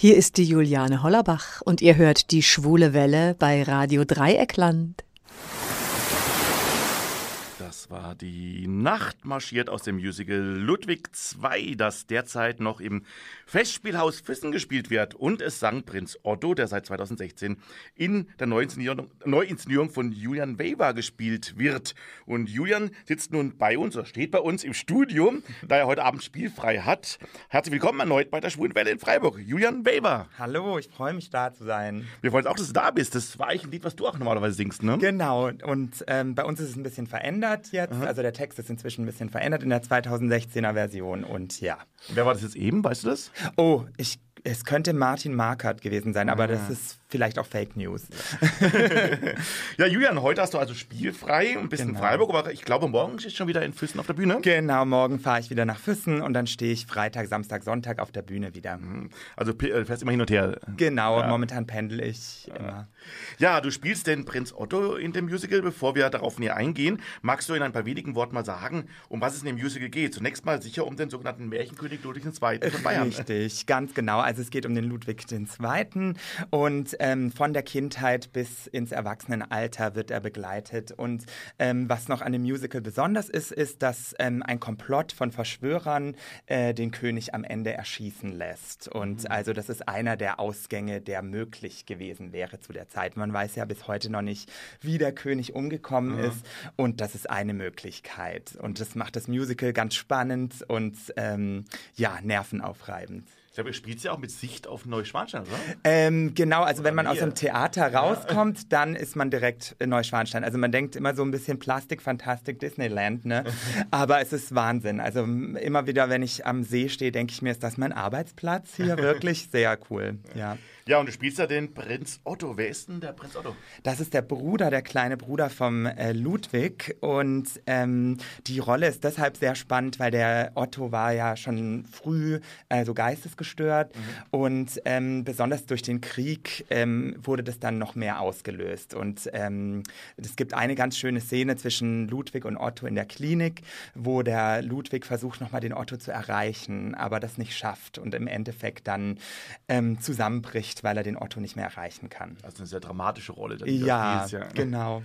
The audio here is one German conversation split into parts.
Hier ist die Juliane Hollerbach und ihr hört die schwule Welle bei Radio Dreieckland. Das war die Nacht marschiert aus dem Musical Ludwig II, das derzeit noch im Festspielhaus Füssen gespielt wird. Und es sang Prinz Otto, der seit 2016 in der Neuinszenierung von Julian Weber gespielt wird. Und Julian sitzt nun bei uns oder steht bei uns im Studio, da er heute Abend spielfrei hat. Herzlich willkommen erneut bei der Schwulen Welle in Freiburg. Julian Weber. Hallo, ich freue mich da zu sein. Wir freuen uns auch, dass du da bist. Das war eigentlich ein Lied, was du auch normalerweise singst, ne? Genau. Und ähm, bei uns ist es ein bisschen verändert jetzt. Aha. Also der Text ist inzwischen ein bisschen verändert in der 2016er Version. Und ja. Wer war das jetzt eben? Weißt du das? Oh, ich es könnte Martin Markert gewesen sein, aber das ah. ist vielleicht auch Fake News. ja, Julian, heute hast du also spielfrei, ein bisschen genau. Freiburg, aber ich glaube, morgen stehst du schon wieder in Füssen auf der Bühne. Genau, morgen fahre ich wieder nach Füssen und dann stehe ich Freitag, Samstag, Sonntag auf der Bühne wieder. Mhm. Also äh, fährst immer hin und her. Genau, ja. momentan pendel ich immer. Ja, du spielst den Prinz Otto in dem Musical. Bevor wir darauf näher eingehen, magst du in ein paar wenigen Worten mal sagen, um was es in dem Musical geht? Zunächst mal sicher um den sogenannten Märchenkönig Ludwig II. von Bayern. Richtig, ganz genau. Also es geht um den Ludwig II. und ähm, von der Kindheit bis ins Erwachsenenalter wird er begleitet. Und ähm, was noch an dem Musical besonders ist, ist, dass ähm, ein Komplott von Verschwörern äh, den König am Ende erschießen lässt. Und mhm. also das ist einer der Ausgänge, der möglich gewesen wäre zu der Zeit. Man weiß ja bis heute noch nicht, wie der König umgekommen mhm. ist. Und das ist eine Möglichkeit. Und das macht das Musical ganz spannend und ähm, ja, nervenaufreibend. Ich glaube, ihr spielt ja auch mit Sicht auf Neuschwanstein, oder? Ähm, genau, also oder wenn man aus dem Theater rauskommt, ja. dann ist man direkt in Neuschwanstein. Also man denkt immer so ein bisschen Plastik, Fantastik, Disneyland, ne? Aber es ist Wahnsinn. Also immer wieder, wenn ich am See stehe, denke ich mir, ist das mein Arbeitsplatz hier? Wirklich sehr cool, ja. Ja, und du spielst ja den Prinz Otto. Wer ist denn der Prinz Otto? Das ist der Bruder, der kleine Bruder vom äh, Ludwig. Und ähm, die Rolle ist deshalb sehr spannend, weil der Otto war ja schon früh äh, so geistesgestört. Mhm. Und ähm, besonders durch den Krieg ähm, wurde das dann noch mehr ausgelöst. Und ähm, es gibt eine ganz schöne Szene zwischen Ludwig und Otto in der Klinik, wo der Ludwig versucht, nochmal den Otto zu erreichen, aber das nicht schafft und im Endeffekt dann ähm, zusammenbricht weil er den Otto nicht mehr erreichen kann. Also eine sehr dramatische Rolle. Ja, ja, genau.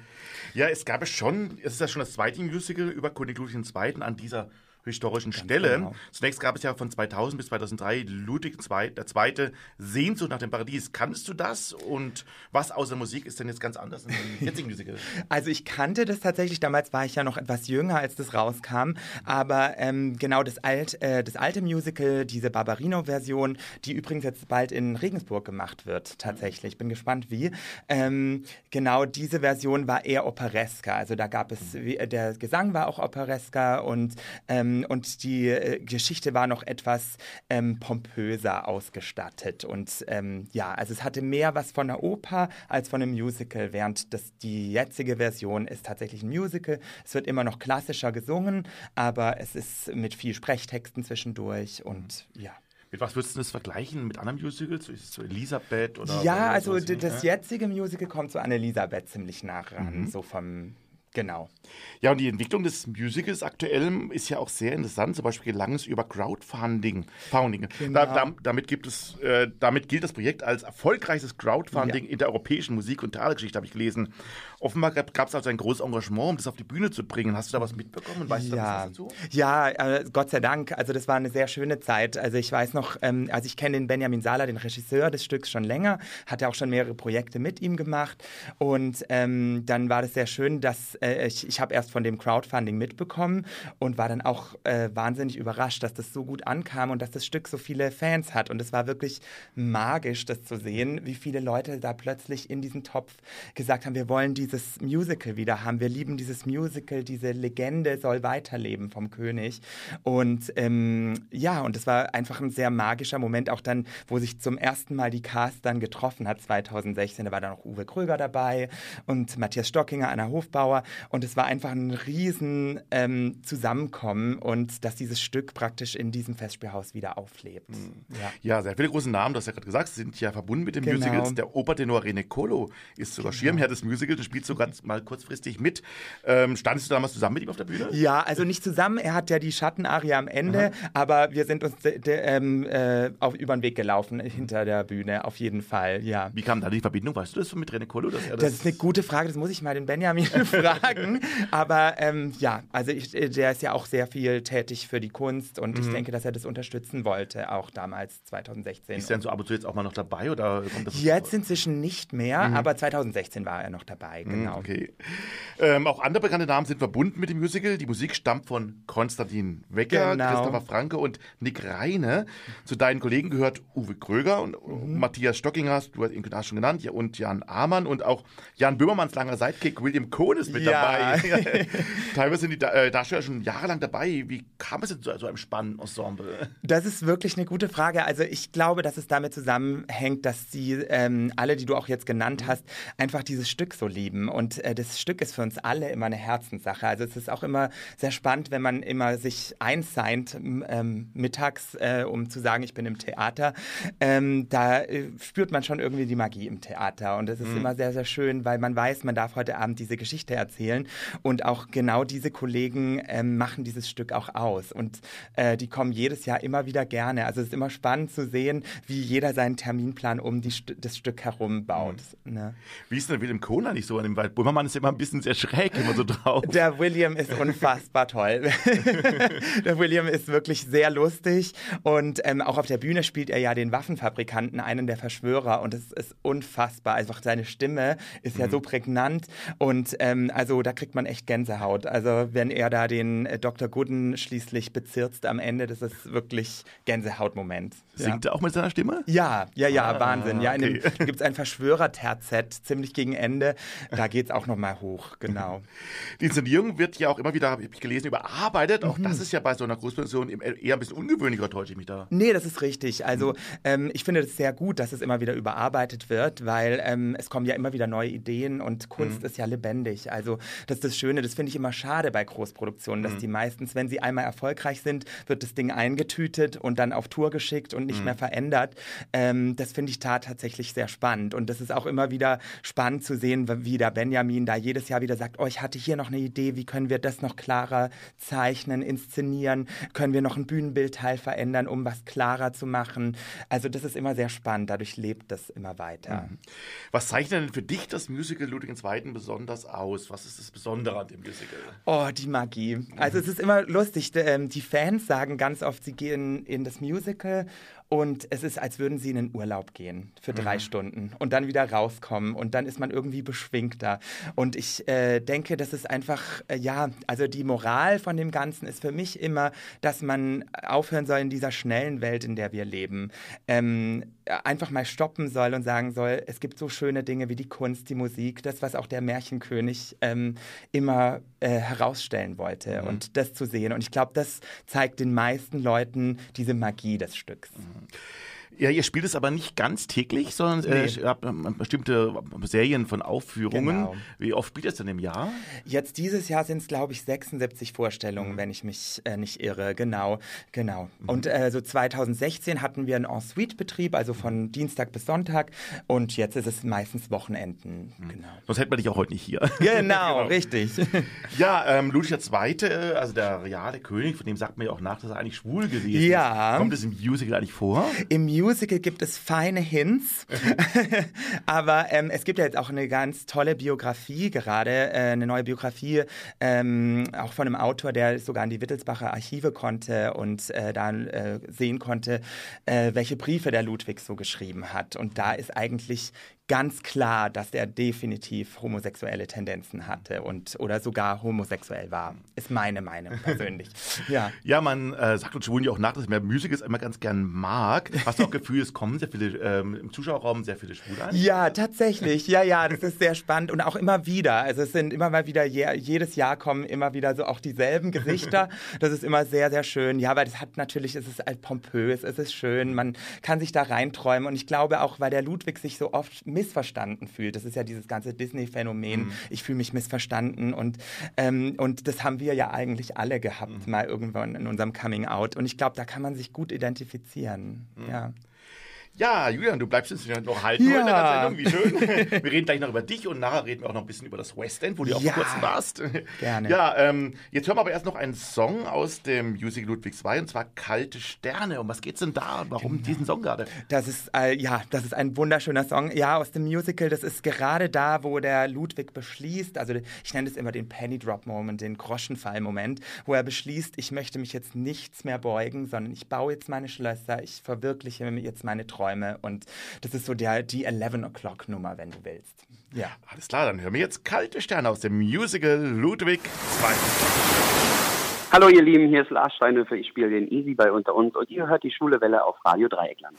Ja, es gab es schon, es ist ja schon das zweite Musical über König Ludwig II. an dieser historischen Ganz Stelle. Genau. Zunächst gab es ja von 2000 bis 2003 Ludwig II, der Zweite Sehnsucht nach dem Paradies. Kannst du das? Und was außer Musik ist denn jetzt ganz anders in jetzigen Musical? Also ich kannte das tatsächlich. Damals war ich ja noch etwas jünger, als das rauskam. Aber ähm, genau das, alt, äh, das alte Musical, diese Barbarino-Version, die übrigens jetzt bald in Regensburg gemacht wird, tatsächlich. Bin gespannt, wie. Ähm, genau diese Version war eher operesker. Also da gab es, der Gesang war auch operesker und ähm, ähm, und die äh, Geschichte war noch etwas ähm, pompöser ausgestattet. Und ähm, ja, also es hatte mehr was von der Oper als von einem Musical, während das, die jetzige Version ist tatsächlich ein Musical. Es wird immer noch klassischer gesungen, aber es ist mit viel Sprechtexten zwischendurch und ja. Mit was würdest du das vergleichen? Mit anderen Musicals? Ist es so Elisabeth oder? Ja, also das jetzige Musical kommt so an Elisabeth ziemlich nah ran, mhm. so vom Genau. Ja, und die Entwicklung des Musicals aktuell ist ja auch sehr interessant. Zum Beispiel gelang es über Crowdfunding. Founding. Genau. Da, da, damit, gibt es, äh, damit gilt das Projekt als erfolgreichstes Crowdfunding ja. in der europäischen Musik- und Theatergeschichte, habe ich gelesen. Offenbar gab es also ein großes Engagement, um das auf die Bühne zu bringen. Hast du da was mitbekommen? Weißt ja. du was dazu? Ja, äh, Gott sei Dank. Also das war eine sehr schöne Zeit. Also ich weiß noch, ähm, also ich kenne den Benjamin Sala, den Regisseur des Stücks, schon länger. Hat ja auch schon mehrere Projekte mit ihm gemacht. Und ähm, dann war das sehr schön, dass äh, ich, ich habe erst von dem Crowdfunding mitbekommen und war dann auch äh, wahnsinnig überrascht, dass das so gut ankam und dass das Stück so viele Fans hat. Und es war wirklich magisch, das zu sehen, wie viele Leute da plötzlich in diesen Topf gesagt haben, wir wollen dieses Musical wieder haben, wir lieben dieses Musical, diese Legende soll weiterleben vom König. Und ähm, ja, und es war einfach ein sehr magischer Moment, auch dann, wo sich zum ersten Mal die Cast dann getroffen hat, 2016. Da war dann auch Uwe Kröger dabei und Matthias Stockinger, Anna Hofbauer. Und es war einfach ein riesen ähm, Zusammenkommen und dass dieses Stück praktisch in diesem Festspielhaus wieder auflebt. Mhm. Ja. ja. sehr viele große Namen, du hast ja gerade gesagt, sind ja verbunden mit dem genau. Musical. Der Opertenor René Colo ist sogar genau. Schirmherr des Musicals und spielt sogar mal kurzfristig mit. Ähm, standest du damals zusammen mit ihm auf der Bühne? Ja, also nicht zusammen. Er hat ja die Schattenarie am Ende, Aha. aber wir sind uns ähm, äh, auf, über den Weg gelaufen hinter der Bühne, auf jeden Fall, ja. Wie kam da die Verbindung? Weißt du das mit René Colo? Das, das, ist eine gute Frage, das muss ich mal den Benjamin fragen. Aber ähm, ja, also ich, der ist ja auch sehr viel tätig für die Kunst und mhm. ich denke, dass er das unterstützen wollte, auch damals 2016. Ist er denn so ab und zu jetzt auch mal noch dabei? Oder jetzt inzwischen nicht mehr, mhm. aber 2016 war er noch dabei, mhm, genau. Okay. Ähm, auch andere bekannte Namen sind verbunden mit dem Musical. Die Musik stammt von Konstantin Wecker, genau. Christopher Franke und Nick Reine. Zu deinen Kollegen gehört Uwe Kröger und mhm. Matthias Stockinger, du hast ihn schon genannt, und Jan Amann und auch Jan Böhmermanns langer Sidekick William Cohn ist mit ja. dabei. Teilweise sind die äh, Darsteller schon jahrelang dabei. Wie kam es denn zu so einem spannenden Ensemble? Das ist wirklich eine gute Frage. Also ich glaube, dass es damit zusammenhängt, dass die ähm, alle, die du auch jetzt genannt hast, einfach dieses Stück so lieben. Und äh, das Stück ist für uns alle immer eine Herzenssache. Also es ist auch immer sehr spannend, wenn man immer sich einseint ähm, mittags, äh, um zu sagen, ich bin im Theater. Ähm, da äh, spürt man schon irgendwie die Magie im Theater. Und es ist mhm. immer sehr, sehr schön, weil man weiß, man darf heute Abend diese Geschichte erzählen. Und auch genau diese Kollegen ähm, machen dieses Stück auch aus. Und äh, die kommen jedes Jahr immer wieder gerne. Also es ist immer spannend zu sehen, wie jeder seinen Terminplan um die, das Stück herum baut. Mhm. Ne? Wie ist denn William Kohler nicht so an dem Wald? Böhmermann ist immer ein bisschen sehr schräg immer so drauf. Der William ist unfassbar toll. der William ist wirklich sehr lustig und ähm, auch auf der Bühne spielt er ja den Waffenfabrikanten, einen der Verschwörer und es ist unfassbar. Einfach seine Stimme ist ja mhm. so prägnant und ähm, also da kriegt man echt Gänsehaut. Also wenn er da den äh, Dr. Gooden schließlich bezirzt am Ende, das ist wirklich Gänsehautmoment. Singt ja. er auch mit seiner Stimme? Ja, ja, ja, ah, Wahnsinn. Ja, okay. da gibt es ein Verschwörer-Terzett, ziemlich gegen Ende. Da geht es auch nochmal hoch, genau. Die Inszenierung wird ja auch immer wieder, habe ich gelesen, überarbeitet. Auch mhm. das ist ja bei so einer Großpension eher ein bisschen ungewöhnlicher, täusche ich mich da. Nee, das ist richtig. Also mhm. ähm, ich finde es sehr gut, dass es immer wieder überarbeitet wird, weil ähm, es kommen ja immer wieder neue Ideen und Kunst mhm. ist ja lebendig. Also das ist das Schöne, das finde ich immer schade bei Großproduktionen, dass mhm. die meistens, wenn sie einmal erfolgreich sind, wird das Ding eingetütet und dann auf Tour geschickt und nicht mhm. mehr verändert. Ähm, das finde ich da tatsächlich sehr spannend. Und das ist auch immer wieder spannend zu sehen, wie der Benjamin da jedes Jahr wieder sagt, oh, ich hatte hier noch eine Idee, wie können wir das noch klarer zeichnen, inszenieren, können wir noch ein Bühnenbildteil verändern, um was klarer zu machen. Also das ist immer sehr spannend, dadurch lebt das immer weiter. Mhm. Was zeichnet denn für dich das Musical Ludwig II. besonders aus? Was ist das Besondere an dem Musical? Oh, die Magie. Also es ist immer lustig, ähm, die Fans sagen ganz oft, sie gehen in das Musical und es ist, als würden sie in den Urlaub gehen für drei mhm. Stunden und dann wieder rauskommen und dann ist man irgendwie beschwingter. Und ich äh, denke, das ist einfach, äh, ja, also die Moral von dem Ganzen ist für mich immer, dass man aufhören soll in dieser schnellen Welt, in der wir leben. Ähm, einfach mal stoppen soll und sagen soll, es gibt so schöne Dinge wie die Kunst, die Musik, das, was auch der Märchenkönig ähm, immer äh, herausstellen wollte mhm. und das zu sehen. Und ich glaube, das zeigt den meisten Leuten diese Magie des Stücks. Mhm. Ja, ihr spielt es aber nicht ganz täglich, sondern äh, nee. ihr habt bestimmte Serien von Aufführungen. Genau. Wie oft spielt es denn im Jahr? Jetzt dieses Jahr sind es, glaube ich, 76 Vorstellungen, mhm. wenn ich mich äh, nicht irre. Genau, genau. Mhm. Und äh, so 2016 hatten wir einen Ensuite-Betrieb, also von Dienstag bis Sonntag. Und jetzt ist es meistens Wochenenden. Mhm. Genau. Sonst hätten wir dich auch heute nicht hier. Genau, genau. richtig. Ja, ähm, Ludwig II., also der reale König, von dem sagt man ja auch nach, dass er eigentlich schwul gewesen ja. ist. Kommt es im Musical eigentlich vor? Im Musical Musical gibt es feine Hints, aber ähm, es gibt ja jetzt auch eine ganz tolle Biografie gerade, äh, eine neue Biografie, ähm, auch von einem Autor, der sogar in die Wittelsbacher Archive konnte und äh, da äh, sehen konnte, äh, welche Briefe der Ludwig so geschrieben hat. Und da ist eigentlich ganz klar, dass er definitiv homosexuelle Tendenzen hatte und oder sogar homosexuell war. Ist meine Meinung persönlich. ja. ja, man äh, sagt uns Schwulen ja auch nach, dass man Musicals immer ganz gern mag. Hast du auch Gefühl, es kommen sehr viele ähm, im Zuschauerraum sehr viele Schwule an? Ja, tatsächlich. Ja, ja, das ist sehr spannend und auch immer wieder. Also es sind immer mal wieder je, jedes Jahr kommen immer wieder so auch dieselben Gesichter. Das ist immer sehr sehr schön. Ja, weil das hat natürlich es ist halt pompös, es ist schön, man kann sich da reinträumen und ich glaube auch, weil der Ludwig sich so oft missverstanden fühlt. Das ist ja dieses ganze Disney-Phänomen. Mhm. Ich fühle mich missverstanden und, ähm, und das haben wir ja eigentlich alle gehabt, mhm. mal irgendwann in unserem Coming Out. Und ich glaube, da kann man sich gut identifizieren. Mhm. Ja. Ja, Julian, du bleibst uns noch halten ja. in der Sendung. Wie schön. wir reden gleich noch über dich und nachher reden wir auch noch ein bisschen über das West End, wo du auch ja. kurz warst. Gerne. Ja, ähm, jetzt hören wir aber erst noch einen Song aus dem Musical Ludwig II und zwar Kalte Sterne. Um was geht's denn da? Warum genau. diesen Song gerade? Das ist, äh, ja, das ist ein wunderschöner Song. Ja, aus dem Musical. Das ist gerade da, wo der Ludwig beschließt, also ich nenne es immer den Penny Drop Moment, den Groschenfall-Moment, wo er beschließt, ich möchte mich jetzt nichts mehr beugen, sondern ich baue jetzt meine Schlösser, ich verwirkliche jetzt meine Träume. Träume. Und das ist so der, die 11 O'Clock Nummer, wenn du willst. Ja. Alles klar, dann hören wir jetzt Kalte Sterne aus dem Musical Ludwig II. Hallo ihr Lieben, hier ist Lars Steinhöfer, ich spiele den Easy bei Unter uns und ihr hört die Schule Welle auf Radio Dreieckland.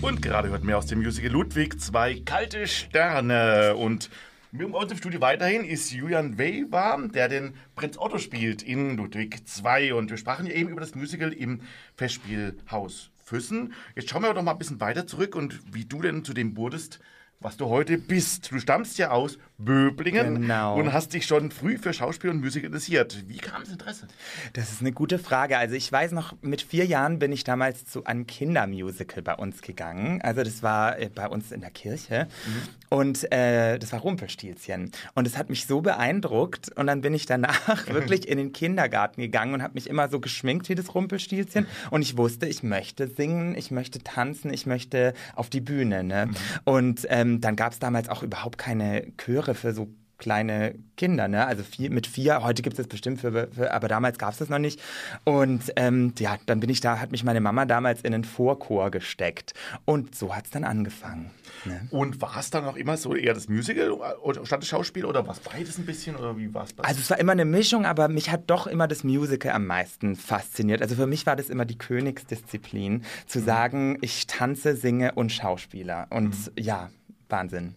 Und gerade hört mir aus dem Musical Ludwig II Kalte Sterne und mit uns im Studio weiterhin ist Julian Weber, der den Prinz Otto spielt in Ludwig II. Und wir sprachen eben über das Musical im Festspielhaus Füssen. Jetzt schauen wir doch mal ein bisschen weiter zurück und wie du denn zu dem wurdest, was du heute bist. Du stammst ja aus Böblingen genau. und hast dich schon früh für Schauspiel und Musik interessiert. Wie kam das Interesse? Das ist eine gute Frage. Also ich weiß noch, mit vier Jahren bin ich damals zu einem Kindermusical bei uns gegangen. Also das war äh, bei uns in der Kirche mhm. und äh, das war Rumpelstilzchen. Und es hat mich so beeindruckt und dann bin ich danach wirklich in den Kindergarten gegangen und habe mich immer so geschminkt wie das Rumpelstilzchen und ich wusste, ich möchte singen, ich möchte tanzen, ich möchte auf die Bühne. Ne? Mhm. Und ähm, dann gab es damals auch überhaupt keine Chöre für so kleine Kinder, ne? Also vier, mit vier, heute gibt es das bestimmt für, für aber damals gab es das noch nicht. Und ähm, ja, dann bin ich da, hat mich meine Mama damals in den Vorchor gesteckt. Und so hat es dann angefangen. Ne? Und war es dann auch immer so eher das Musical oder statt das Schauspiel oder war es beides ein bisschen oder wie war es Also es war immer eine Mischung, aber mich hat doch immer das Musical am meisten fasziniert. Also für mich war das immer die Königsdisziplin, zu mhm. sagen, ich tanze, singe und Schauspieler. Und mhm. ja, Wahnsinn.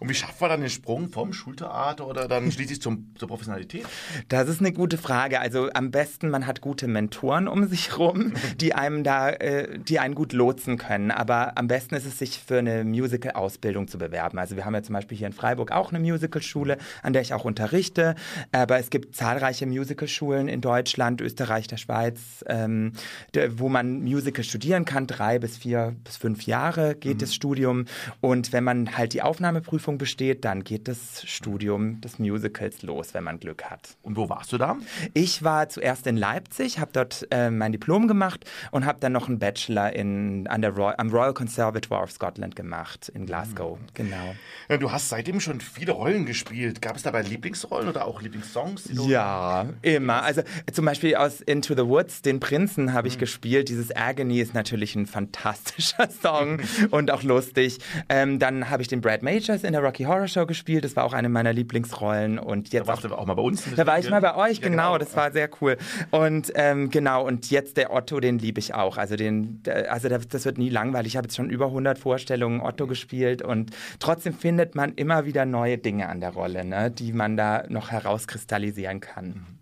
Und wie schafft man dann den Sprung vom Schultheater oder dann schließlich zum, zur Professionalität? Das ist eine gute Frage. Also am besten, man hat gute Mentoren um sich herum, die einem da, äh, die einen gut lotsen können. Aber am besten ist es, sich für eine Musical-Ausbildung zu bewerben. Also wir haben ja zum Beispiel hier in Freiburg auch eine Musical-Schule, an der ich auch unterrichte. Aber es gibt zahlreiche Musical-Schulen in Deutschland, Österreich, der Schweiz, ähm, der, wo man Musical studieren kann. Drei bis vier bis fünf Jahre geht mhm. das Studium. Und wenn man halt die Aufnahmeprüfung Prüfung besteht, dann geht das Studium des Musicals los, wenn man Glück hat. Und wo warst du da? Ich war zuerst in Leipzig, habe dort äh, mein Diplom gemacht und habe dann noch einen Bachelor in, an der Roy am Royal Conservatoire of Scotland gemacht in Glasgow. Mhm. Genau. Ja, du hast seitdem schon viele Rollen gespielt. Gab es dabei Lieblingsrollen oder auch Lieblingssongs? Ja, immer. Also zum Beispiel aus Into the Woods, den Prinzen habe ich mhm. gespielt. Dieses Agony ist natürlich ein fantastischer Song und auch lustig. Ähm, dann habe ich den Brad Majors in der Rocky Horror Show gespielt. Das war auch eine meiner Lieblingsrollen. Und jetzt da warst auch, du auch mal bei uns. Da war ich mal bei euch, ja, genau, genau. Das war sehr cool. Und ähm, genau, und jetzt der Otto, den liebe ich auch. Also, den, also das wird nie langweilig. Ich habe jetzt schon über 100 Vorstellungen Otto gespielt und trotzdem findet man immer wieder neue Dinge an der Rolle, ne, die man da noch herauskristallisieren kann.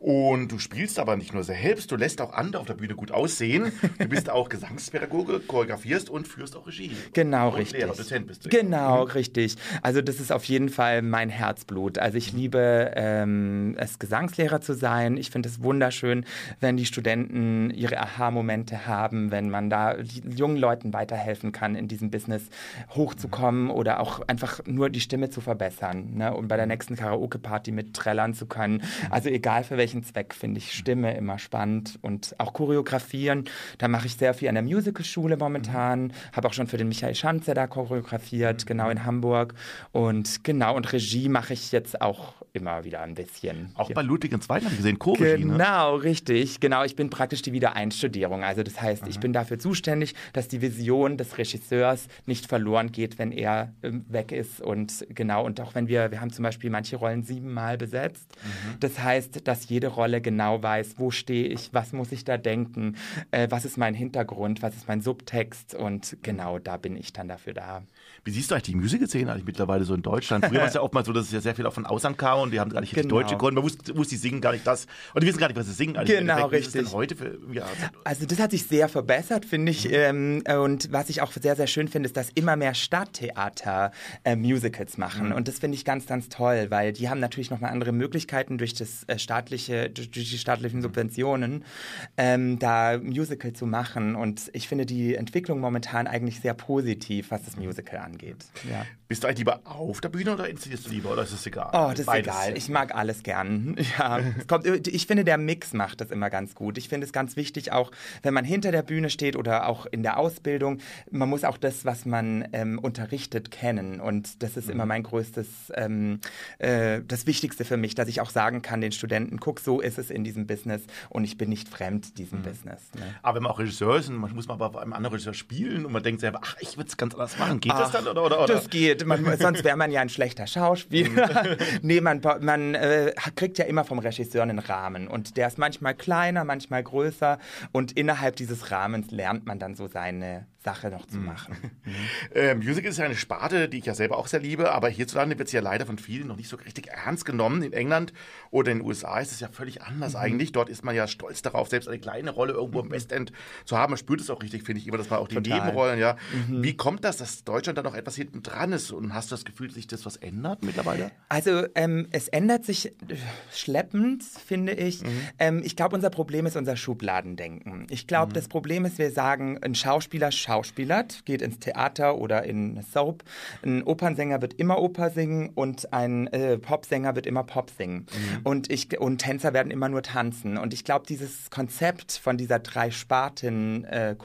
Mhm. Und du spielst aber nicht nur selbst, du lässt auch andere auf der Bühne gut aussehen. Du bist auch Gesangspädagoge, choreografierst und führst auch Regie. Genau, und richtig. Lehrer, Dozent bist du. Genau, mhm. richtig. Also das ist auf jeden Fall mein Herzblut. Also ich liebe ähm, es, Gesangslehrer zu sein. Ich finde es wunderschön, wenn die Studenten ihre Aha-Momente haben, wenn man da jungen Leuten weiterhelfen kann, in diesem Business hochzukommen mhm. oder auch einfach nur die Stimme zu verbessern ne? und bei der nächsten Karaoke-Party mit trällern zu können. Also egal egal für welchen Zweck, finde ich Stimme immer spannend und auch Choreografieren. Da mache ich sehr viel an der Musicalschule momentan, mhm. habe auch schon für den Michael Schanze da choreografiert, mhm. genau in Hamburg. Und genau, und Regie mache ich jetzt auch immer wieder ein bisschen. Auch bei Ludwig II. habe ich gesehen, Co-Regie, ne? Genau, ne? richtig. Genau, ich bin praktisch die Wiedereinstudierung. Also das heißt, mhm. ich bin dafür zuständig, dass die Vision des Regisseurs nicht verloren geht, wenn er ähm, weg ist. Und genau, und auch wenn wir, wir haben zum Beispiel manche Rollen siebenmal besetzt. Mhm. Das heißt, dass jede Rolle genau weiß, wo stehe ich, was muss ich da denken, äh, was ist mein Hintergrund, was ist mein Subtext und genau da bin ich dann dafür da. Wie siehst du eigentlich die Musical-Szene eigentlich mittlerweile so in Deutschland? Früher war es ja auch mal so, dass es ja sehr viel auch von Ausland kam und die haben gar nicht genau. Deutsche gekonnt. Man wusste, wusste, die singen gar nicht das. Und die wissen gar nicht, was sie singen. Also genau, richtig. heute für, ja. Also das hat sich sehr verbessert, finde ich. Mhm. Ähm, und was ich auch sehr, sehr schön finde, ist, dass immer mehr Stadttheater äh, Musicals machen. Mhm. Und das finde ich ganz, ganz toll, weil die haben natürlich nochmal andere Möglichkeiten durch das äh, staatliche, durch, die staatlichen mhm. Subventionen, ähm, da Musical zu machen. Und ich finde die Entwicklung momentan eigentlich sehr positiv, was das Musical angeht. Ja. Bist du eigentlich lieber auf der Bühne oder inszenierst du lieber oder ist es egal? Oh, das ist Beides. egal. Ich mag alles gern. Ja, kommt, ich finde, der Mix macht das immer ganz gut. Ich finde es ganz wichtig, auch wenn man hinter der Bühne steht oder auch in der Ausbildung, man muss auch das, was man ähm, unterrichtet, kennen. Und das ist mhm. immer mein größtes, ähm, äh, das Wichtigste für mich, dass ich auch sagen kann den Studenten, guck, so ist es in diesem Business und ich bin nicht fremd diesem mhm. Business. Ne? Aber wenn man auch Regisseur ist, man muss man aber bei einem anderen Regisseur spielen und man denkt selber, ach, ich würde es ganz anders machen. Geht ach, das dann? Oder, oder, oder? Das geht. Man, sonst wäre man ja ein schlechter Schauspieler. Nee, man, man äh, kriegt ja immer vom Regisseur einen Rahmen und der ist manchmal kleiner, manchmal größer und innerhalb dieses Rahmens lernt man dann so seine Sache noch zu mhm. machen. Mhm. Äh, Musical ist ja eine Sparte, die ich ja selber auch sehr liebe, aber hierzulande wird es ja leider von vielen noch nicht so richtig ernst genommen. In England oder in den USA ist es ja völlig anders mhm. eigentlich. Dort ist man ja stolz darauf, selbst eine kleine Rolle irgendwo im mhm. Westend zu haben. Man spürt es auch richtig, finde ich immer, dass man auch die Total. Nebenrollen, ja. Mhm. Wie kommt das, dass Deutschland da noch etwas hinten dran ist? Und hast du das Gefühl, dass sich das was ändert mittlerweile? Also ähm, es ändert sich äh, schleppend, finde ich. Mhm. Ähm, ich glaube, unser Problem ist unser Schubladendenken. Ich glaube, das Problem ist, wir sagen, ein Schauspieler schauspielert, geht ins Theater oder in Soap. Ein Opernsänger wird immer Oper singen und ein äh, Popsänger wird immer Pop singen. Mhm. Und, ich, und Tänzer werden immer nur tanzen. Und ich glaube, dieses Konzept von dieser drei Sparten äh,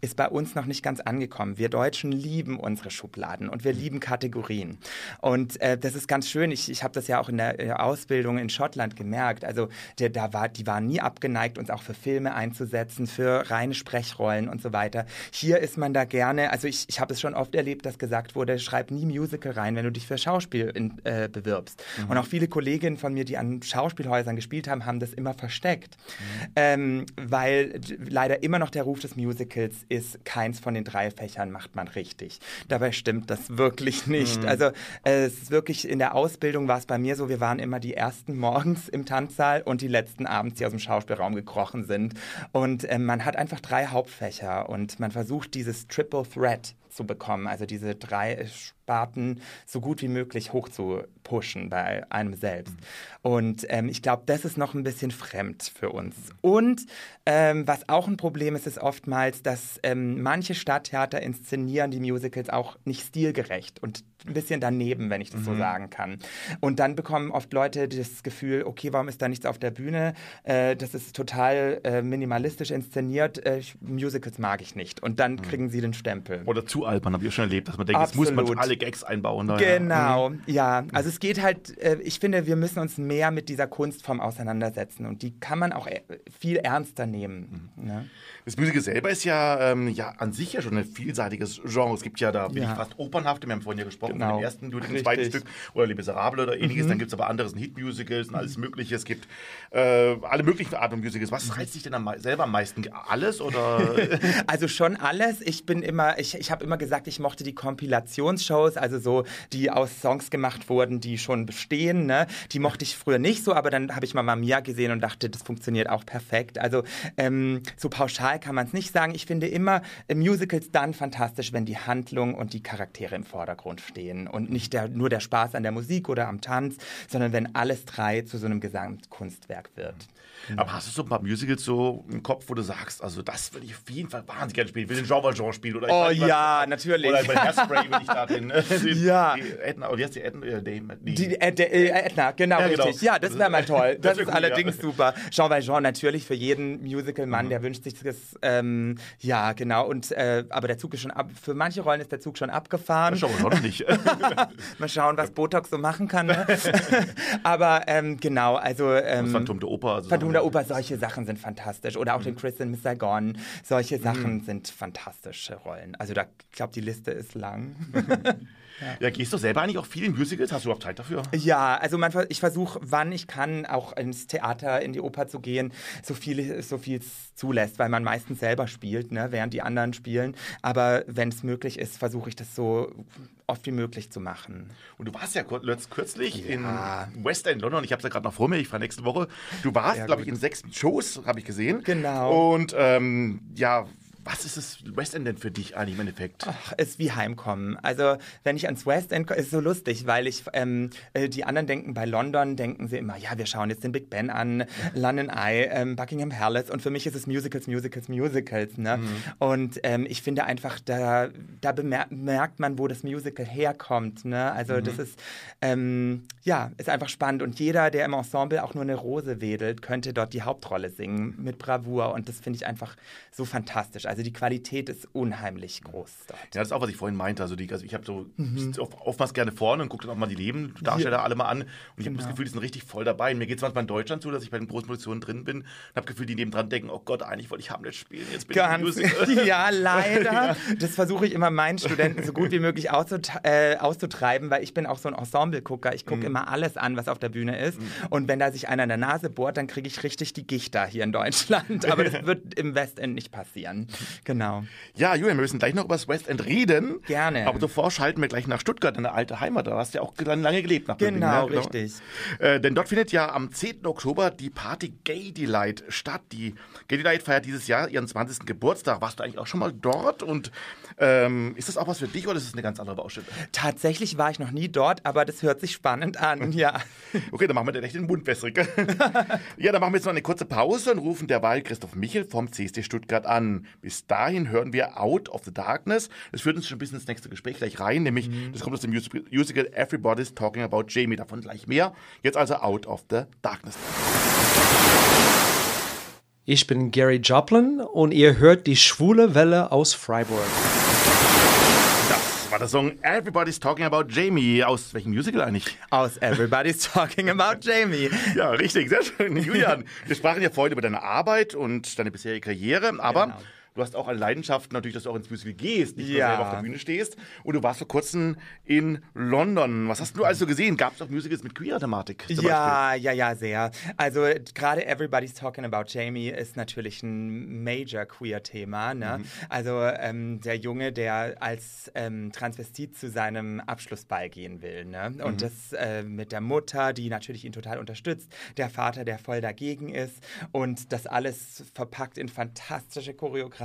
ist bei uns noch nicht ganz angekommen. Wir Deutschen lieben unsere Schubladen und wir mhm. lieben Kategorien. Und äh, das ist ganz schön. Ich, ich habe das ja auch in der Ausbildung in Schottland gemerkt. Also der, da war, die waren nie abgeneigt, uns auch für Filme einzusetzen, für reine Sprechrollen und so weiter. Hier hier ist man da gerne, also ich, ich habe es schon oft erlebt, dass gesagt wurde, schreib nie Musical rein, wenn du dich für Schauspiel in, äh, bewirbst. Mhm. Und auch viele Kolleginnen von mir, die an Schauspielhäusern gespielt haben, haben das immer versteckt. Mhm. Ähm, weil leider immer noch der Ruf des Musicals ist, keins von den drei Fächern macht man richtig. Dabei stimmt das wirklich nicht. Mhm. Also äh, es ist wirklich, in der Ausbildung war es bei mir so, wir waren immer die ersten morgens im Tanzsaal und die letzten abends, die aus dem Schauspielraum gekrochen sind. Und äh, man hat einfach drei Hauptfächer und man versucht, versucht, dieses Triple Threat zu bekommen, also diese drei Sparten so gut wie möglich hoch zu pushen bei einem selbst. Und ähm, ich glaube, das ist noch ein bisschen fremd für uns. Und ähm, was auch ein Problem ist, ist oftmals, dass ähm, manche Stadttheater inszenieren die Musicals auch nicht stilgerecht und ein bisschen daneben, wenn ich das mhm. so sagen kann. Und dann bekommen oft Leute das Gefühl, okay, warum ist da nichts auf der Bühne? Äh, das ist total äh, minimalistisch inszeniert. Äh, Musicals mag ich nicht. Und dann mhm. kriegen sie den Stempel. Oder zu albern, habe ich schon erlebt, dass man denkt, Absolut. jetzt muss man alle Gags einbauen. Da, genau, mhm. ja. Also es geht halt, äh, ich finde, wir müssen uns mehr mit dieser Kunstform auseinandersetzen und die kann man auch äh, viel ernster nehmen. Mhm. Ne? Das Musical selber ist ja, ähm, ja an sich ja schon ein vielseitiges Genre. Es gibt ja da bin ja. ich fast opernhaft, wir haben vorhin ja gesprochen genau. von dem ersten, du dem zweiten Stück oder Les Miserables oder ähnliches. Mhm. Dann gibt es aber anderes, Hit-Musicals und alles mögliche. Es gibt äh, alle möglichen Arten von Musicals. Was reizt dich denn am, selber am meisten? Alles oder? also schon alles. Ich bin immer, ich, ich habe immer gesagt, ich mochte die Kompilationsshows, also so, die aus Songs gemacht wurden, die schon bestehen. Ne? Die mochte ich früher nicht so, aber dann habe ich Mamma Mia gesehen und dachte, das funktioniert auch perfekt. Also ähm, so pauschal kann man es nicht sagen. Ich finde immer äh, Musicals dann fantastisch, wenn die Handlung und die Charaktere im Vordergrund stehen und nicht der, nur der Spaß an der Musik oder am Tanz, sondern wenn alles drei zu so einem Gesamtkunstwerk wird. Genau. Aber hast du so ein paar Musicals so im Kopf, wo du sagst, also das würde ich auf jeden Fall wahnsinnig gerne spielen. Ich will den Jean Valjean spielen oder Oh ja, natürlich. Oder bei Hairspray will ich da den, den ja. Die Edna, wie heißt die Edna? Die, die, die äh, äh, Edna, genau, ja, genau. richtig. Ja, das wäre mal toll. Das, das ist cool, allerdings ja. super. Jean Valjean natürlich für jeden Musical-Mann, mhm. der wünscht sich das, ähm, ja, genau. Und, äh, aber der Zug ist schon ab, für manche Rollen ist der Zug schon abgefahren. Schon aber noch nicht. Mal schauen, was Botox so machen kann. Ne? Aber ähm, genau, also. Ähm, Das Phantom der Oper. Also Phantom Sachen. der Oper, solche Sachen sind fantastisch. Oder auch den Chris in Miss Saigon. Solche Sachen sind fantastische Rollen. Also da, ich glaube, die Liste ist lang. Ja, gehst du selber eigentlich auch viel in Musicals? Hast du überhaupt Zeit dafür? Ja, also man, ich versuche, wann ich kann, auch ins Theater, in die Oper zu gehen, so viel so viel es zulässt, weil man meistens selber spielt, ne, während die anderen spielen. Aber wenn es möglich ist, versuche ich das so oft wie möglich zu machen. Und du warst ja kürzlich Ja. in West End London. Ich habe es ja gerade noch vor mir. Ich fahre nächste Woche. Du warst, Sehr glaube ich, in sechs Shows, habe ich gesehen. Genau. Und ähm, ja, was ist das West End denn für dich eigentlich im Endeffekt? Ach, ist wie Heimkommen. Also wenn ich ans West End komme, ist so lustig, weil ich ähm, äh, die anderen denken bei London denken sie immer, ja, wir schauen jetzt den Big Ben an, London Eye, ähm, Buckingham Palace und für mich ist es Musicals, Musicals, Musicals. Ne? Mhm. Und ähm, ich finde einfach, da, da merkt man, wo das Musical herkommt. Ne? Also Mhm. das ist ähm, ja ist einfach spannend und jeder, der im Ensemble auch nur eine Rose wedelt, könnte dort die Hauptrolle singen mit Bravour und das finde ich einfach so fantastisch. Also die Qualität ist unheimlich groß dort. Ja, das ist auch, was ich vorhin meinte. Also, die, also ich habe so Mhm. ich oftmals gerne vorne und gucke dann auch mal die Nebendarsteller alle mal an. Und ich habe das Genau. Gefühl, die sind richtig voll dabei. Und mir geht es manchmal in Deutschland so, dass ich bei den großen Produktionen drin bin und habe das Gefühl, die nebendran denken, oh Gott, eigentlich wollte ich Hamlet spielen, jetzt bin ich Ganz, Musical. ja, leider. Das versuche ich immer meinen Studenten so gut wie möglich auszut äh, auszutreiben, weil ich bin auch so ein Ensemble-Gucker. Ich Mhm. gucke immer alles an, was auf der Bühne ist. Und wenn da sich einer in der Nase bohrt, dann kriege ich richtig die Gichter hier in Deutschland. Aber das wird im Westend nicht passieren. Genau. Ja, Julian, wir müssen gleich noch über das West End reden. Gerne. Aber zuvor schalten wir gleich nach Stuttgart, deine alte Heimat. Da hast du ja auch lange gelebt. Nach Berlin, Genau, ja, richtig. Äh, denn dort findet ja am 10. Oktober die Party Gay Delight statt. Die Gay Delight feiert dieses Jahr ihren 20. Geburtstag. Warst du eigentlich auch schon mal dort? Und ähm, ist das auch was für dich oder ist es eine ganz andere Baustelle? Tatsächlich war ich noch nie dort, aber das hört sich spannend an, ja. Okay, dann machen wir dir echt den Mund wässrig. ja, dann machen wir jetzt noch eine kurze Pause und rufen derweil Christoph Michel vom CSD Stuttgart an. Bis dahin hören wir Out of the Darkness. Das führt uns schon ein bisschen ins nächste Gespräch gleich rein, nämlich das kommt aus dem Musical, Musical Everybody's Talking About Jamie. Davon gleich mehr. Jetzt also Out of the Darkness. Ich bin Gary Joplin und ihr hört die schwule Welle aus Freiburg. Das war der Song Everybody's Talking About Jamie. Aus welchem Musical eigentlich? Aus Everybody's Talking About Jamie. Ja, richtig, sehr schön. Julian, wir sprachen ja vorhin über deine Arbeit und deine bisherige Karriere, aber Genau. Du hast auch eine Leidenschaft natürlich, dass du auch ins Musical gehst, nicht nur Ja. selber auf der Bühne stehst. Und du warst vor kurzem in London. Was hast du also gesehen? Gab es auch Musicals mit queerer Thematik? Ja, ja, ja, sehr. Also gerade Everybody's Talking About Jamie ist natürlich ein major Queer-Thema. Ne? Also ähm, der Junge, der als ähm, Transvestit zu seinem Abschlussball gehen will. Ne? Und das äh, mit der Mutter, die natürlich ihn total unterstützt, der Vater, der voll dagegen ist und das alles verpackt in fantastische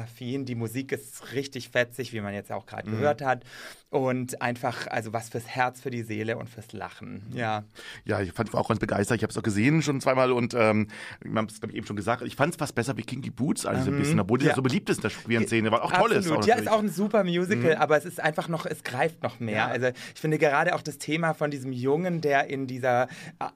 Choreografien. Die Musik ist richtig fetzig, wie man jetzt auch gerade gehört hat. Und einfach, also was fürs Herz, für die Seele und fürs Lachen. Ja. Ja, ich fand war auch ganz begeistert. Ich habe es auch gesehen schon zweimal und ähm, wir haben es glaube ich eben schon gesagt. Ich fand es fast besser wie Kinky Boots, also ein bisschen, obwohl die ja. ja. so beliebt ist in der queeren Szene, weil auch toll ist. Auch ja, natürlich. ist auch ein super Musical, aber es ist einfach noch, es greift noch mehr. Also ich finde gerade auch das Thema von diesem Jungen, der in dieser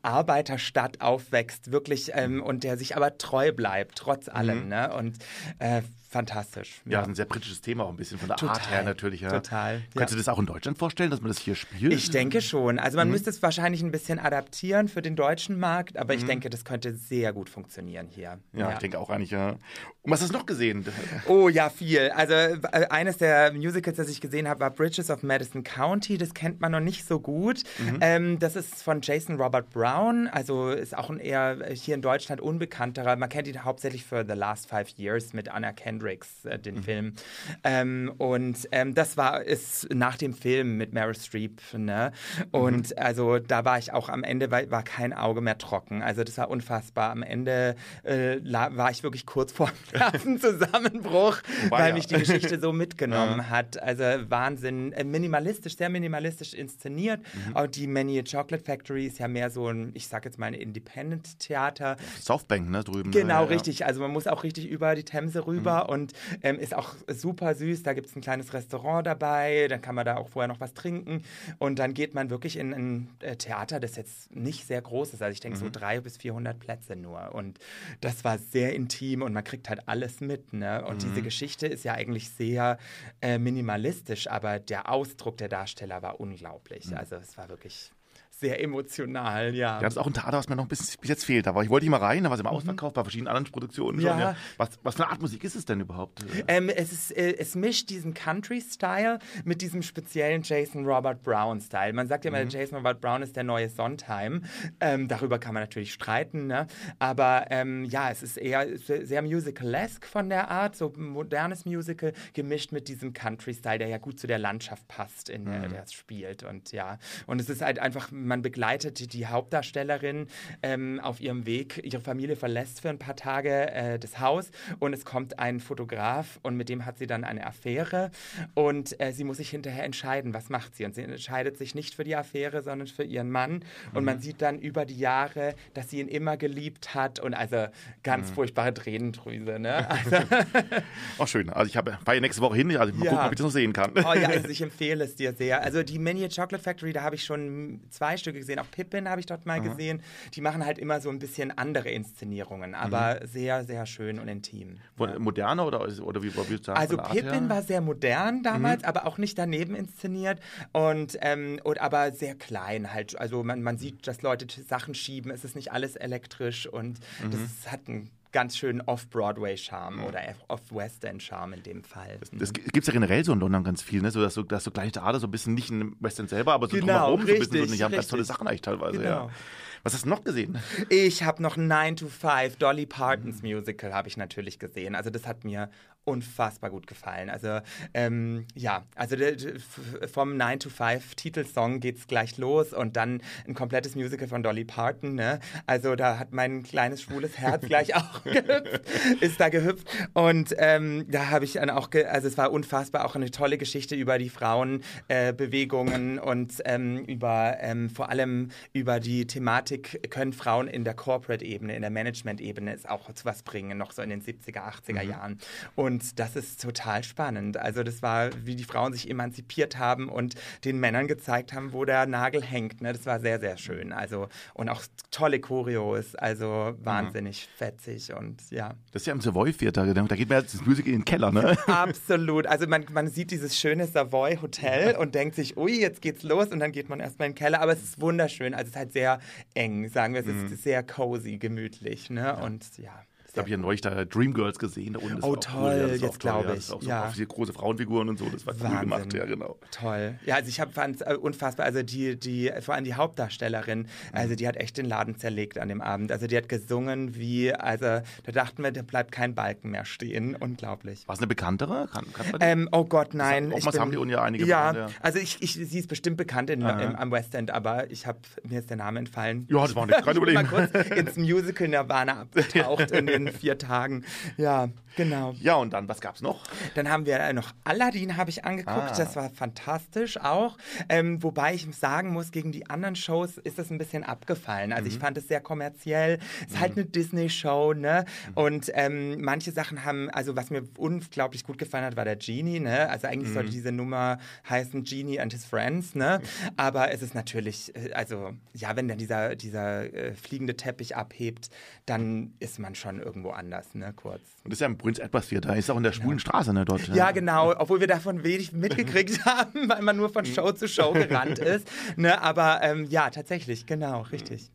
Arbeiterstadt aufwächst, wirklich ähm, und der sich aber treu bleibt, trotz allem. Ne? Und äh, fantastisch. ja, ist ein sehr britisches Thema auch ein bisschen von der Art Total, her natürlich. Ja. total, Könntest ja. du das auch in Deutschland vorstellen, dass man das hier spielt? Ich denke schon. Also man Mhm. müsste es wahrscheinlich ein bisschen adaptieren für den deutschen Markt, aber Mhm. ich denke, das könnte sehr gut funktionieren hier. Ja, ich denke auch eigentlich, ja. Und was hast du noch gesehen? Oh ja, viel. Also äh, eines der Musicals, das ich gesehen habe, war Bridges of Madison County. Das kennt man noch nicht so gut. Ähm, das ist von Jason Robert Brown. Also ist auch ein eher hier in Deutschland unbekannterer. Man kennt ihn hauptsächlich für The Last Five Years mit Anna Kendricks, äh, den Film. Ähm, und ähm, das war ist nach dem Film mit Meryl Streep. Ne? Und also da war ich auch am Ende war, war kein Auge mehr trocken. Also das war unfassbar. Am Ende äh, war ich wirklich kurz vor einem Zusammenbruch, Wobei, weil ja. mich die Geschichte so mitgenommen hat. Also Wahnsinn, äh, minimalistisch, sehr minimalistisch inszeniert. Mhm. Auch die Many Chocolate Factory ist ja mehr so ein, ich sag jetzt mal, ein Independent-Theater. Softbank, ne, drüben. Genau, ja, ja. richtig. Also man muss auch richtig über die Themse rüber und ähm, ist auch super süß. Da gibt es ein kleines Restaurant dabei, dann kann man da auch vorher noch was trinken und dann geht man wirklich in ein äh, Theater, das jetzt nicht sehr groß ist. Also ich denke so drei bis 400 Plätze nur und das war sehr intim und man kriegt halt alles mit. Ne? Und diese Geschichte ist ja eigentlich sehr äh, minimalistisch, aber der Ausdruck der Darsteller war unglaublich. Also es war wirklich sehr emotional, ja. Ja, das ist auch ein Theater, was mir noch ein bisschen bis jetzt fehlt. Aber ich wollte nicht mal rein, da war es im Ausverkauf bei verschiedenen anderen Produktionen Ja. schon. Ja. Was, was für eine Art Musik ist es denn überhaupt? Ähm, es, ist, äh, es mischt diesen Country-Style mit diesem speziellen Jason Robert Brown-Style. Man sagt ja immer, Jason Robert Brown ist der neue Sondheim. Ähm, darüber kann man natürlich streiten, ne? aber ähm, ja, es ist eher sehr musical-esque von der Art, so modernes Musical gemischt mit diesem Country-Style, der ja gut zu der Landschaft passt, in der, der es spielt. Und ja, und es ist halt einfach, man begleitet die, Hauptdarstellerin ähm, auf ihrem Weg. Ihre Familie verlässt für ein paar Tage äh, das Haus und es kommt ein Fotograf und mit dem hat sie dann eine Affäre und äh, sie muss sich hinterher entscheiden, was macht sie. Und sie entscheidet sich nicht für die Affäre, sondern für ihren Mann. Und man sieht dann über die Jahre, dass sie ihn immer geliebt hat und also ganz furchtbare Tränendrüse. Ne? Also, Auch schön. Also ich habe war ja nächste Woche hin, also mal Ja. gucken, ob ich das noch sehen kann. Oh ja, also ich empfehle es dir sehr. Also die Miniature Chocolate Factory, da habe ich schon zwei Stücke gesehen. Auch Pippin habe ich dort mal gesehen. Die machen halt immer so ein bisschen andere Inszenierungen, aber sehr, sehr schön und intim. Von- Moderner oder, oder wie du sagen? Also Pippin war sehr modern damals, aber auch nicht daneben inszeniert und, ähm, und aber sehr klein halt. Also man, man sieht, dass Leute Sachen schieben. Es ist nicht alles elektrisch und das hat einen ganz schönen Off-Broadway-Charme oder Off-West-End-Charme in dem Fall. Das gibt es ja generell so in London ganz viel, ne? so, dass, so, dass so kleine Theater so ein bisschen nicht in West End selber, aber so Genau, drumherum so ein bisschen so, richtig, die haben ganz tolle richtig. Sachen eigentlich teilweise, Genau. ja. Was hast du noch gesehen? Ich habe noch 9 to 5, Dolly Partons Musical habe ich natürlich gesehen. Also das hat mir unfassbar gut gefallen. Also ähm, ja, also vom 9 to 5 Titelsong geht's gleich los und dann ein komplettes Musical von Dolly Parton. Ne? Also da hat mein kleines schwules Herz gleich auch gehüpft, ist da gehüpft und ähm, da habe ich dann auch, ge also es war unfassbar, auch eine tolle Geschichte über die Frauenbewegungen äh, und ähm, über ähm, vor allem über die Thematik, können Frauen in der Corporate-Ebene, in der Management-Ebene es auch zu was bringen, noch so in den 70er, 80er Jahren. Und das ist total spannend. Also das war, wie die Frauen sich emanzipiert haben und den Männern gezeigt haben, wo der Nagel hängt. Ne? Das war sehr, sehr schön. Also und auch tolle Choreos, also wahnsinnig fetzig und ja. Das ist ja im Savoy Theater, da geht man jetzt das Musical in den Keller, ne? Absolut. Also man, man sieht dieses schöne Savoy Hotel und denkt sich, ui, jetzt geht's los und dann geht man erstmal in den Keller. Aber es ist wunderschön. Also es ist halt sehr eng, sagen wir. Es Mhm. ist sehr cozy, gemütlich. Ne? Und ja. Ich habe hier neulich da Dreamgirls gesehen. Da unten ist Oh, toll, das ist jetzt auch toll, glaub ja. Das ich, ist auch so ja. viele große Frauenfiguren und so. Das war cool Wahnsinn. gemacht, ja, genau. Toll. Ja, also ich fand es äh, unfassbar. Also die, die, vor allem die Hauptdarstellerin, also die hat echt den Laden zerlegt an dem Abend. Also die hat gesungen wie, also da dachten wir, da bleibt kein Balken mehr stehen. Unglaublich. War es eine bekanntere? Kann, kann? Ähm, oh Gott, nein. oftmals haben die Uni ja einige Ja, ja. also ich, ich, sie ist bestimmt bekannt in, im, am West End, aber ich habe mir ist der Name entfallen. Ja, das war nicht- kein Problem. mal kurz ins Musical Nirvana abgetaucht in den vier Tagen. Ja, genau. ja, und dann, was gab's noch? Dann haben wir noch Aladdin habe ich angeguckt. Ah. Das war fantastisch auch. Ähm, wobei ich sagen muss, gegen die anderen Shows ist es ein bisschen abgefallen. Also ich Mhm. fand es sehr kommerziell. Es ist halt eine Disney-Show, ne? Mhm. Und ähm, manche Sachen haben, also was mir unglaublich gut gefallen hat, war der Genie, ne? Also eigentlich Mhm. sollte diese Nummer heißen Genie and his Friends, ne? Aber es ist natürlich, äh, also ja, wenn dann dieser, dieser äh, fliegende Teppich abhebt, dann ist man schon irgendwo anders, ne? Kurz. Und das ist ja im Prince Edward Theater. Ist auch in der schwulen Straße, ne, dort. Ja, genau, obwohl wir davon wenig mitgekriegt haben, weil man nur von Show zu Show gerannt ist. Ne, aber ähm, ja, tatsächlich, genau, richtig.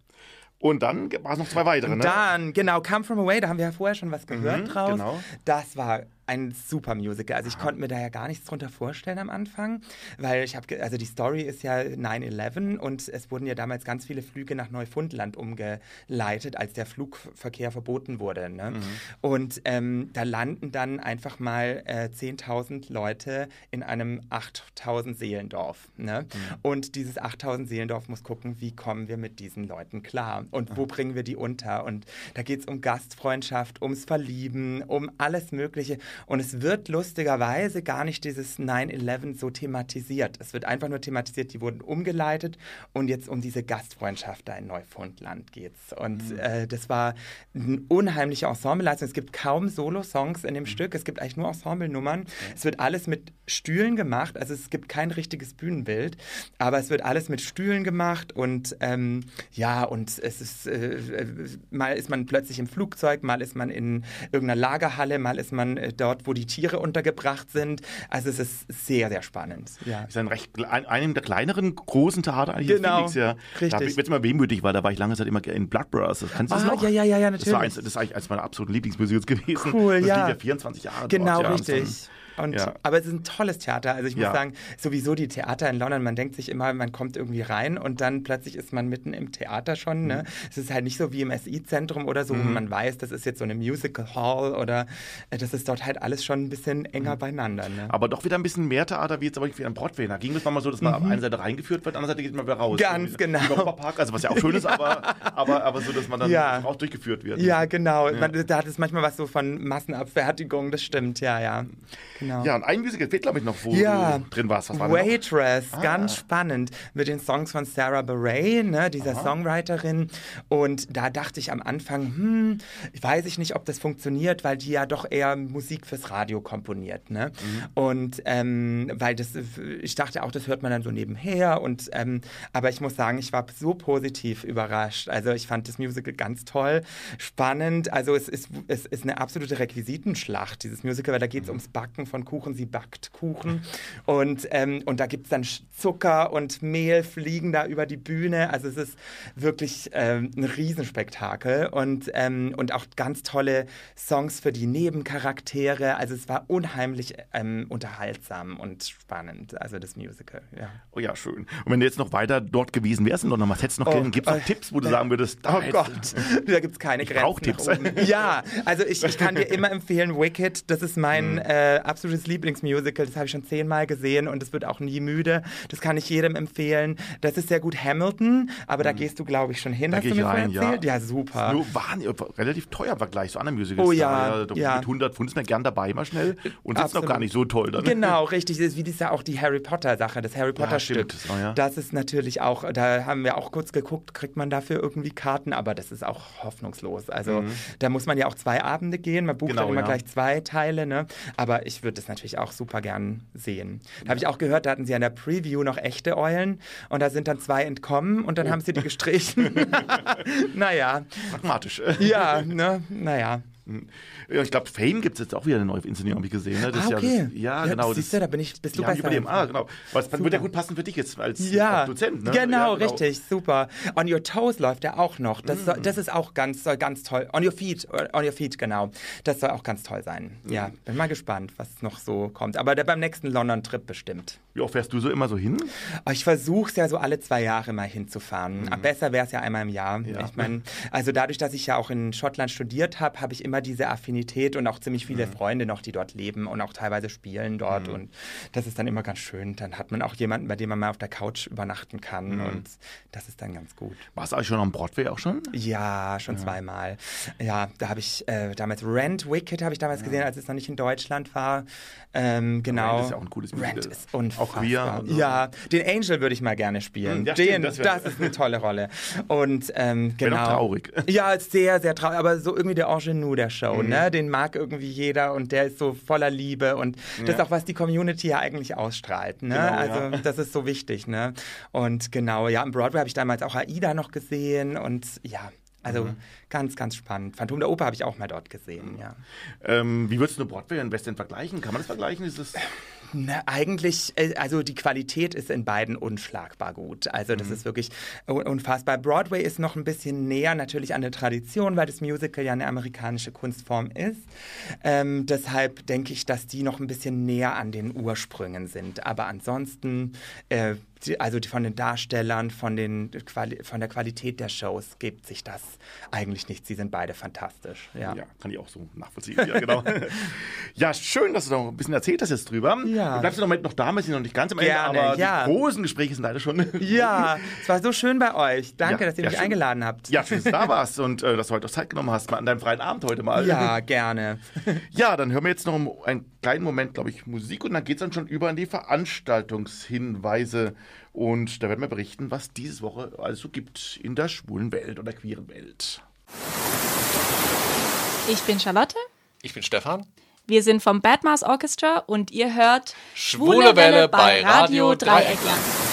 Und dann war es noch zwei weitere, ne? Dann, genau, Come From Away, da haben wir ja vorher schon was gehört Mhm, draus. genau. Das war ein super Musical. Also ich konnte mir da ja gar nichts drunter vorstellen am Anfang, weil ich habe, also die Story ist ja 9-11 und es wurden ja damals ganz viele Flüge nach Neufundland umgeleitet, als der Flugverkehr verboten wurde. Ne? Mhm. Und ähm, da landen dann einfach mal äh, 10.000 Leute in einem 8.000 Seelendorf. Ne? Mhm. Und dieses 8.000 Seelendorf muss gucken, wie kommen wir mit diesen Leuten klar und wo bringen wir die unter. Und da geht es um Gastfreundschaft, ums Verlieben, um alles Mögliche. Und es wird lustigerweise gar nicht dieses 9-11 so thematisiert. Es wird einfach nur thematisiert, die wurden umgeleitet und jetzt um diese Gastfreundschaft da in Neufundland geht's. Und mhm. äh, das war eine unheimliche Ensembleleistung. Es gibt kaum Solo-Songs in dem mhm. Stück, es gibt eigentlich nur Ensemblenummern. Mhm. Es wird alles mit Stühlen gemacht, also es gibt kein richtiges Bühnenbild, aber es wird alles mit Stühlen gemacht und ähm, ja, und es ist, äh, äh mal ist man plötzlich im Flugzeug, mal ist man in irgendeiner Lagerhalle, mal ist man äh, dort, wo die Tiere untergebracht sind. Also es ist sehr, sehr spannend. Ja. Ist ein recht, ein, einem der kleineren großen Theater eigentlich genau, Phoenix, ja. Richtig. Da jetzt mal wehmütig, weil da war ich lange Zeit immer in Blood Brothers. Kannst du das ah, noch? Ja, ja, ja, ja, natürlich. Das, war eins, das ist eigentlich eines meiner absoluten Lieblingsmusicals gewesen. Cool, das ja. Das lief ja 24 Jahre Genau, dort, richtig. Und, ja. Aber es ist ein tolles Theater. Also ich muss ja. sagen, sowieso die Theater in London, man denkt sich immer, man kommt irgendwie rein und dann plötzlich ist man mitten im Theater schon. Ne? Mhm. Es ist halt nicht so wie im SI-Zentrum oder so, mhm. wo man weiß, das ist jetzt so eine Musical Hall oder äh, das ist dort halt alles schon ein bisschen enger mhm. beieinander. Ne? Aber doch wieder ein bisschen mehr Theater wie jetzt aber wie am Broadway. Da ging es mal so, dass man mhm. auf einer Seite reingeführt wird, auf der anderen Seite geht man wieder raus. Ganz so, genau. Park, also was ja auch schön ist, aber, aber, aber so, dass man dann ja. auch durchgeführt wird. Ja, genau. Man, da hat es manchmal was so von Massenabfertigung, das stimmt, ja, ja. Genau. Ja, und ein Musical fehlt, glaube ich, noch, wo ja. du drin warst. Was war Waitress, ah. ganz spannend. Mit den Songs von Sarah Bareilles, ne, dieser Aha. Songwriterin. Und da dachte ich am Anfang, hm, weiß ich nicht, ob das funktioniert, weil die ja doch eher Musik fürs Radio komponiert. Ne? Mhm. Und ähm, weil das, ich dachte auch, das hört man dann so nebenher. Und ähm, aber ich muss sagen, ich war so positiv überrascht. Also ich fand das Musical ganz toll, spannend. Also es ist, es ist eine absolute Requisitenschlacht, dieses Musical, weil da geht es mhm. ums Backen von Kuchen. Sie backt Kuchen und, ähm, und da gibt es dann Zucker und Mehl fliegen da über die Bühne. Also es ist wirklich ähm, ein Riesenspektakel und, ähm, und auch ganz tolle Songs für die Nebencharaktere. Also es war unheimlich ähm, unterhaltsam und spannend, also das Musical. Ja. Oh ja, schön. Und wenn du jetzt noch weiter dort gewesen wärst und noch was hättest noch oh, gibt es noch äh, Tipps, wo du sagen würdest, oh Gott, da gibt es keine ich Grenzen. Tipps. Ja, also ich, ich kann dir immer empfehlen, Wicked, das ist mein mhm. äh, absolutes Lieblingsmusical, das habe ich schon zehnmal gesehen und es wird auch nie müde. Das kann ich jedem empfehlen. Das ist sehr gut Hamilton, aber mhm. da gehst du, glaube ich, schon hin. Da hast du mir rein, erzählt? Ja, ja super. Nur waren relativ teuer im Vergleich zu anderen Musicals. Oh ja, da, ja. Mit 100 Pfund ist man gern dabei mal schnell und ist noch gar nicht so toll. Dann. Genau, richtig. Das ist wie das ja auch die Harry Potter Sache, das Harry Potter ja, Stück. Oh, ja. Das ist natürlich auch, da haben wir auch kurz geguckt, kriegt man dafür irgendwie Karten, aber das ist auch hoffnungslos. Also mhm. da muss man ja auch zwei Abende gehen, man bucht genau, dann immer ja. gleich zwei Teile, ne? Aber ich würde das natürlich auch super gern sehen. Da habe ich auch gehört, da hatten sie an der Preview noch echte Eulen und da sind dann zwei entkommen und dann oh. haben sie die gestrichen. naja. Pragmatisch. Ja, ne? Naja. Ja, ich glaube, Fame gibt es jetzt auch wieder eine neue Inszenierung, habe ich gesehen. Ne? Das ah, okay. Ja, das, ja, ja, genau. Siehst du, da bin ich, bist du bei dem, Ah, genau. Was wird ja gut passen für dich jetzt als ja. Dozent. Ne? Genau, ja, genau, richtig, super. On Your Toes läuft ja auch noch. Das, mm. soll, das ist auch ganz, soll ganz toll. On Your Feet, On Your Feet, genau. Das soll auch ganz toll sein. Mm. Ja, bin mal gespannt, was noch so kommt. Aber der, beim nächsten London-Trip bestimmt. Wie oft fährst du so immer so hin? Oh, ich versuche es ja so alle zwei Jahre mal hinzufahren. Mm. Besser wäre es ja einmal im Jahr. Ja. Ich meine, also dadurch, dass ich ja auch in Schottland studiert habe, habe ich immer diese Affinität Affinität und auch ziemlich viele mhm. Freunde noch, die dort leben und auch teilweise spielen dort. Mhm. Und das ist dann immer ganz schön. Dann hat man auch jemanden, bei dem man mal auf der Couch übernachten kann. Mhm. Und das ist dann ganz gut. Warst du eigentlich schon am Broadway auch schon? Ja, schon ja. zweimal. Ja, da habe ich äh, damals Rent Wicked habe ich damals ja. gesehen, als es noch nicht in Deutschland war. Ähm, genau. Rent ist ja auch ein cooles Musical. Rent ist unfassbar. Auch queer. So. Ja, den Angel würde ich mal gerne spielen. Ja, den, stimmt, das, das, ist eine tolle Rolle. Und ähm, genau. Auch traurig. Ja, sehr, sehr traurig. Aber so irgendwie der Ingenue der Show, mhm. ne? Den mag irgendwie jeder und der ist so voller Liebe und ja. das ist auch, was die Community ja eigentlich ausstrahlt. Ne? Genau, also ja. das ist so wichtig. Ne? Und genau, ja, im Broadway habe ich damals auch AIDA noch gesehen und ja, also mhm. ganz, ganz spannend. Phantom der Oper habe ich auch mal dort gesehen, ja. Ähm, wie würdest du Broadway und West End vergleichen? Kann man das vergleichen? Ist es na, eigentlich, äh, also die Qualität ist in beiden unschlagbar gut. Also das mhm. ist wirklich unfassbar. Broadway ist noch ein bisschen näher natürlich an der Tradition, weil das Musical ja eine amerikanische Kunstform ist. Ähm, deshalb denke ich, dass die noch ein bisschen näher an den Ursprüngen sind. Aber ansonsten äh, die, also die, von den Darstellern, von, den, von der Qualität der Shows gibt sich das eigentlich nicht. Sie sind beide fantastisch. Ja, ja kann ich auch so nachvollziehen. Ja, genau. ja, schön, dass du noch ein bisschen erzählt hast jetzt drüber. Ja. Du bleibst noch, noch da, wir sind noch nicht ganz am Ende, Gerne, aber ja. die großen Gespräche sind leider schon. ja, es war so schön bei euch. Danke, dass ihr mich schön. eingeladen habt. Ja, schön, dass du da warst und äh, dass du heute auch Zeit genommen hast, mal an deinem freien Abend heute mal. Ja, gerne. ja, dann hören wir jetzt noch einen kleinen Moment, glaube ich, Musik und dann geht es dann schon über in die Veranstaltungshinweise. Und da werden wir berichten, was diese Woche also gibt in der schwulen Welt oder queeren Welt. Ich bin Charlotte. Ich bin Stefan. Wir sind vom Bad Mars Orchestra und ihr hört Schwule, Welle bei Radio Dreieckland.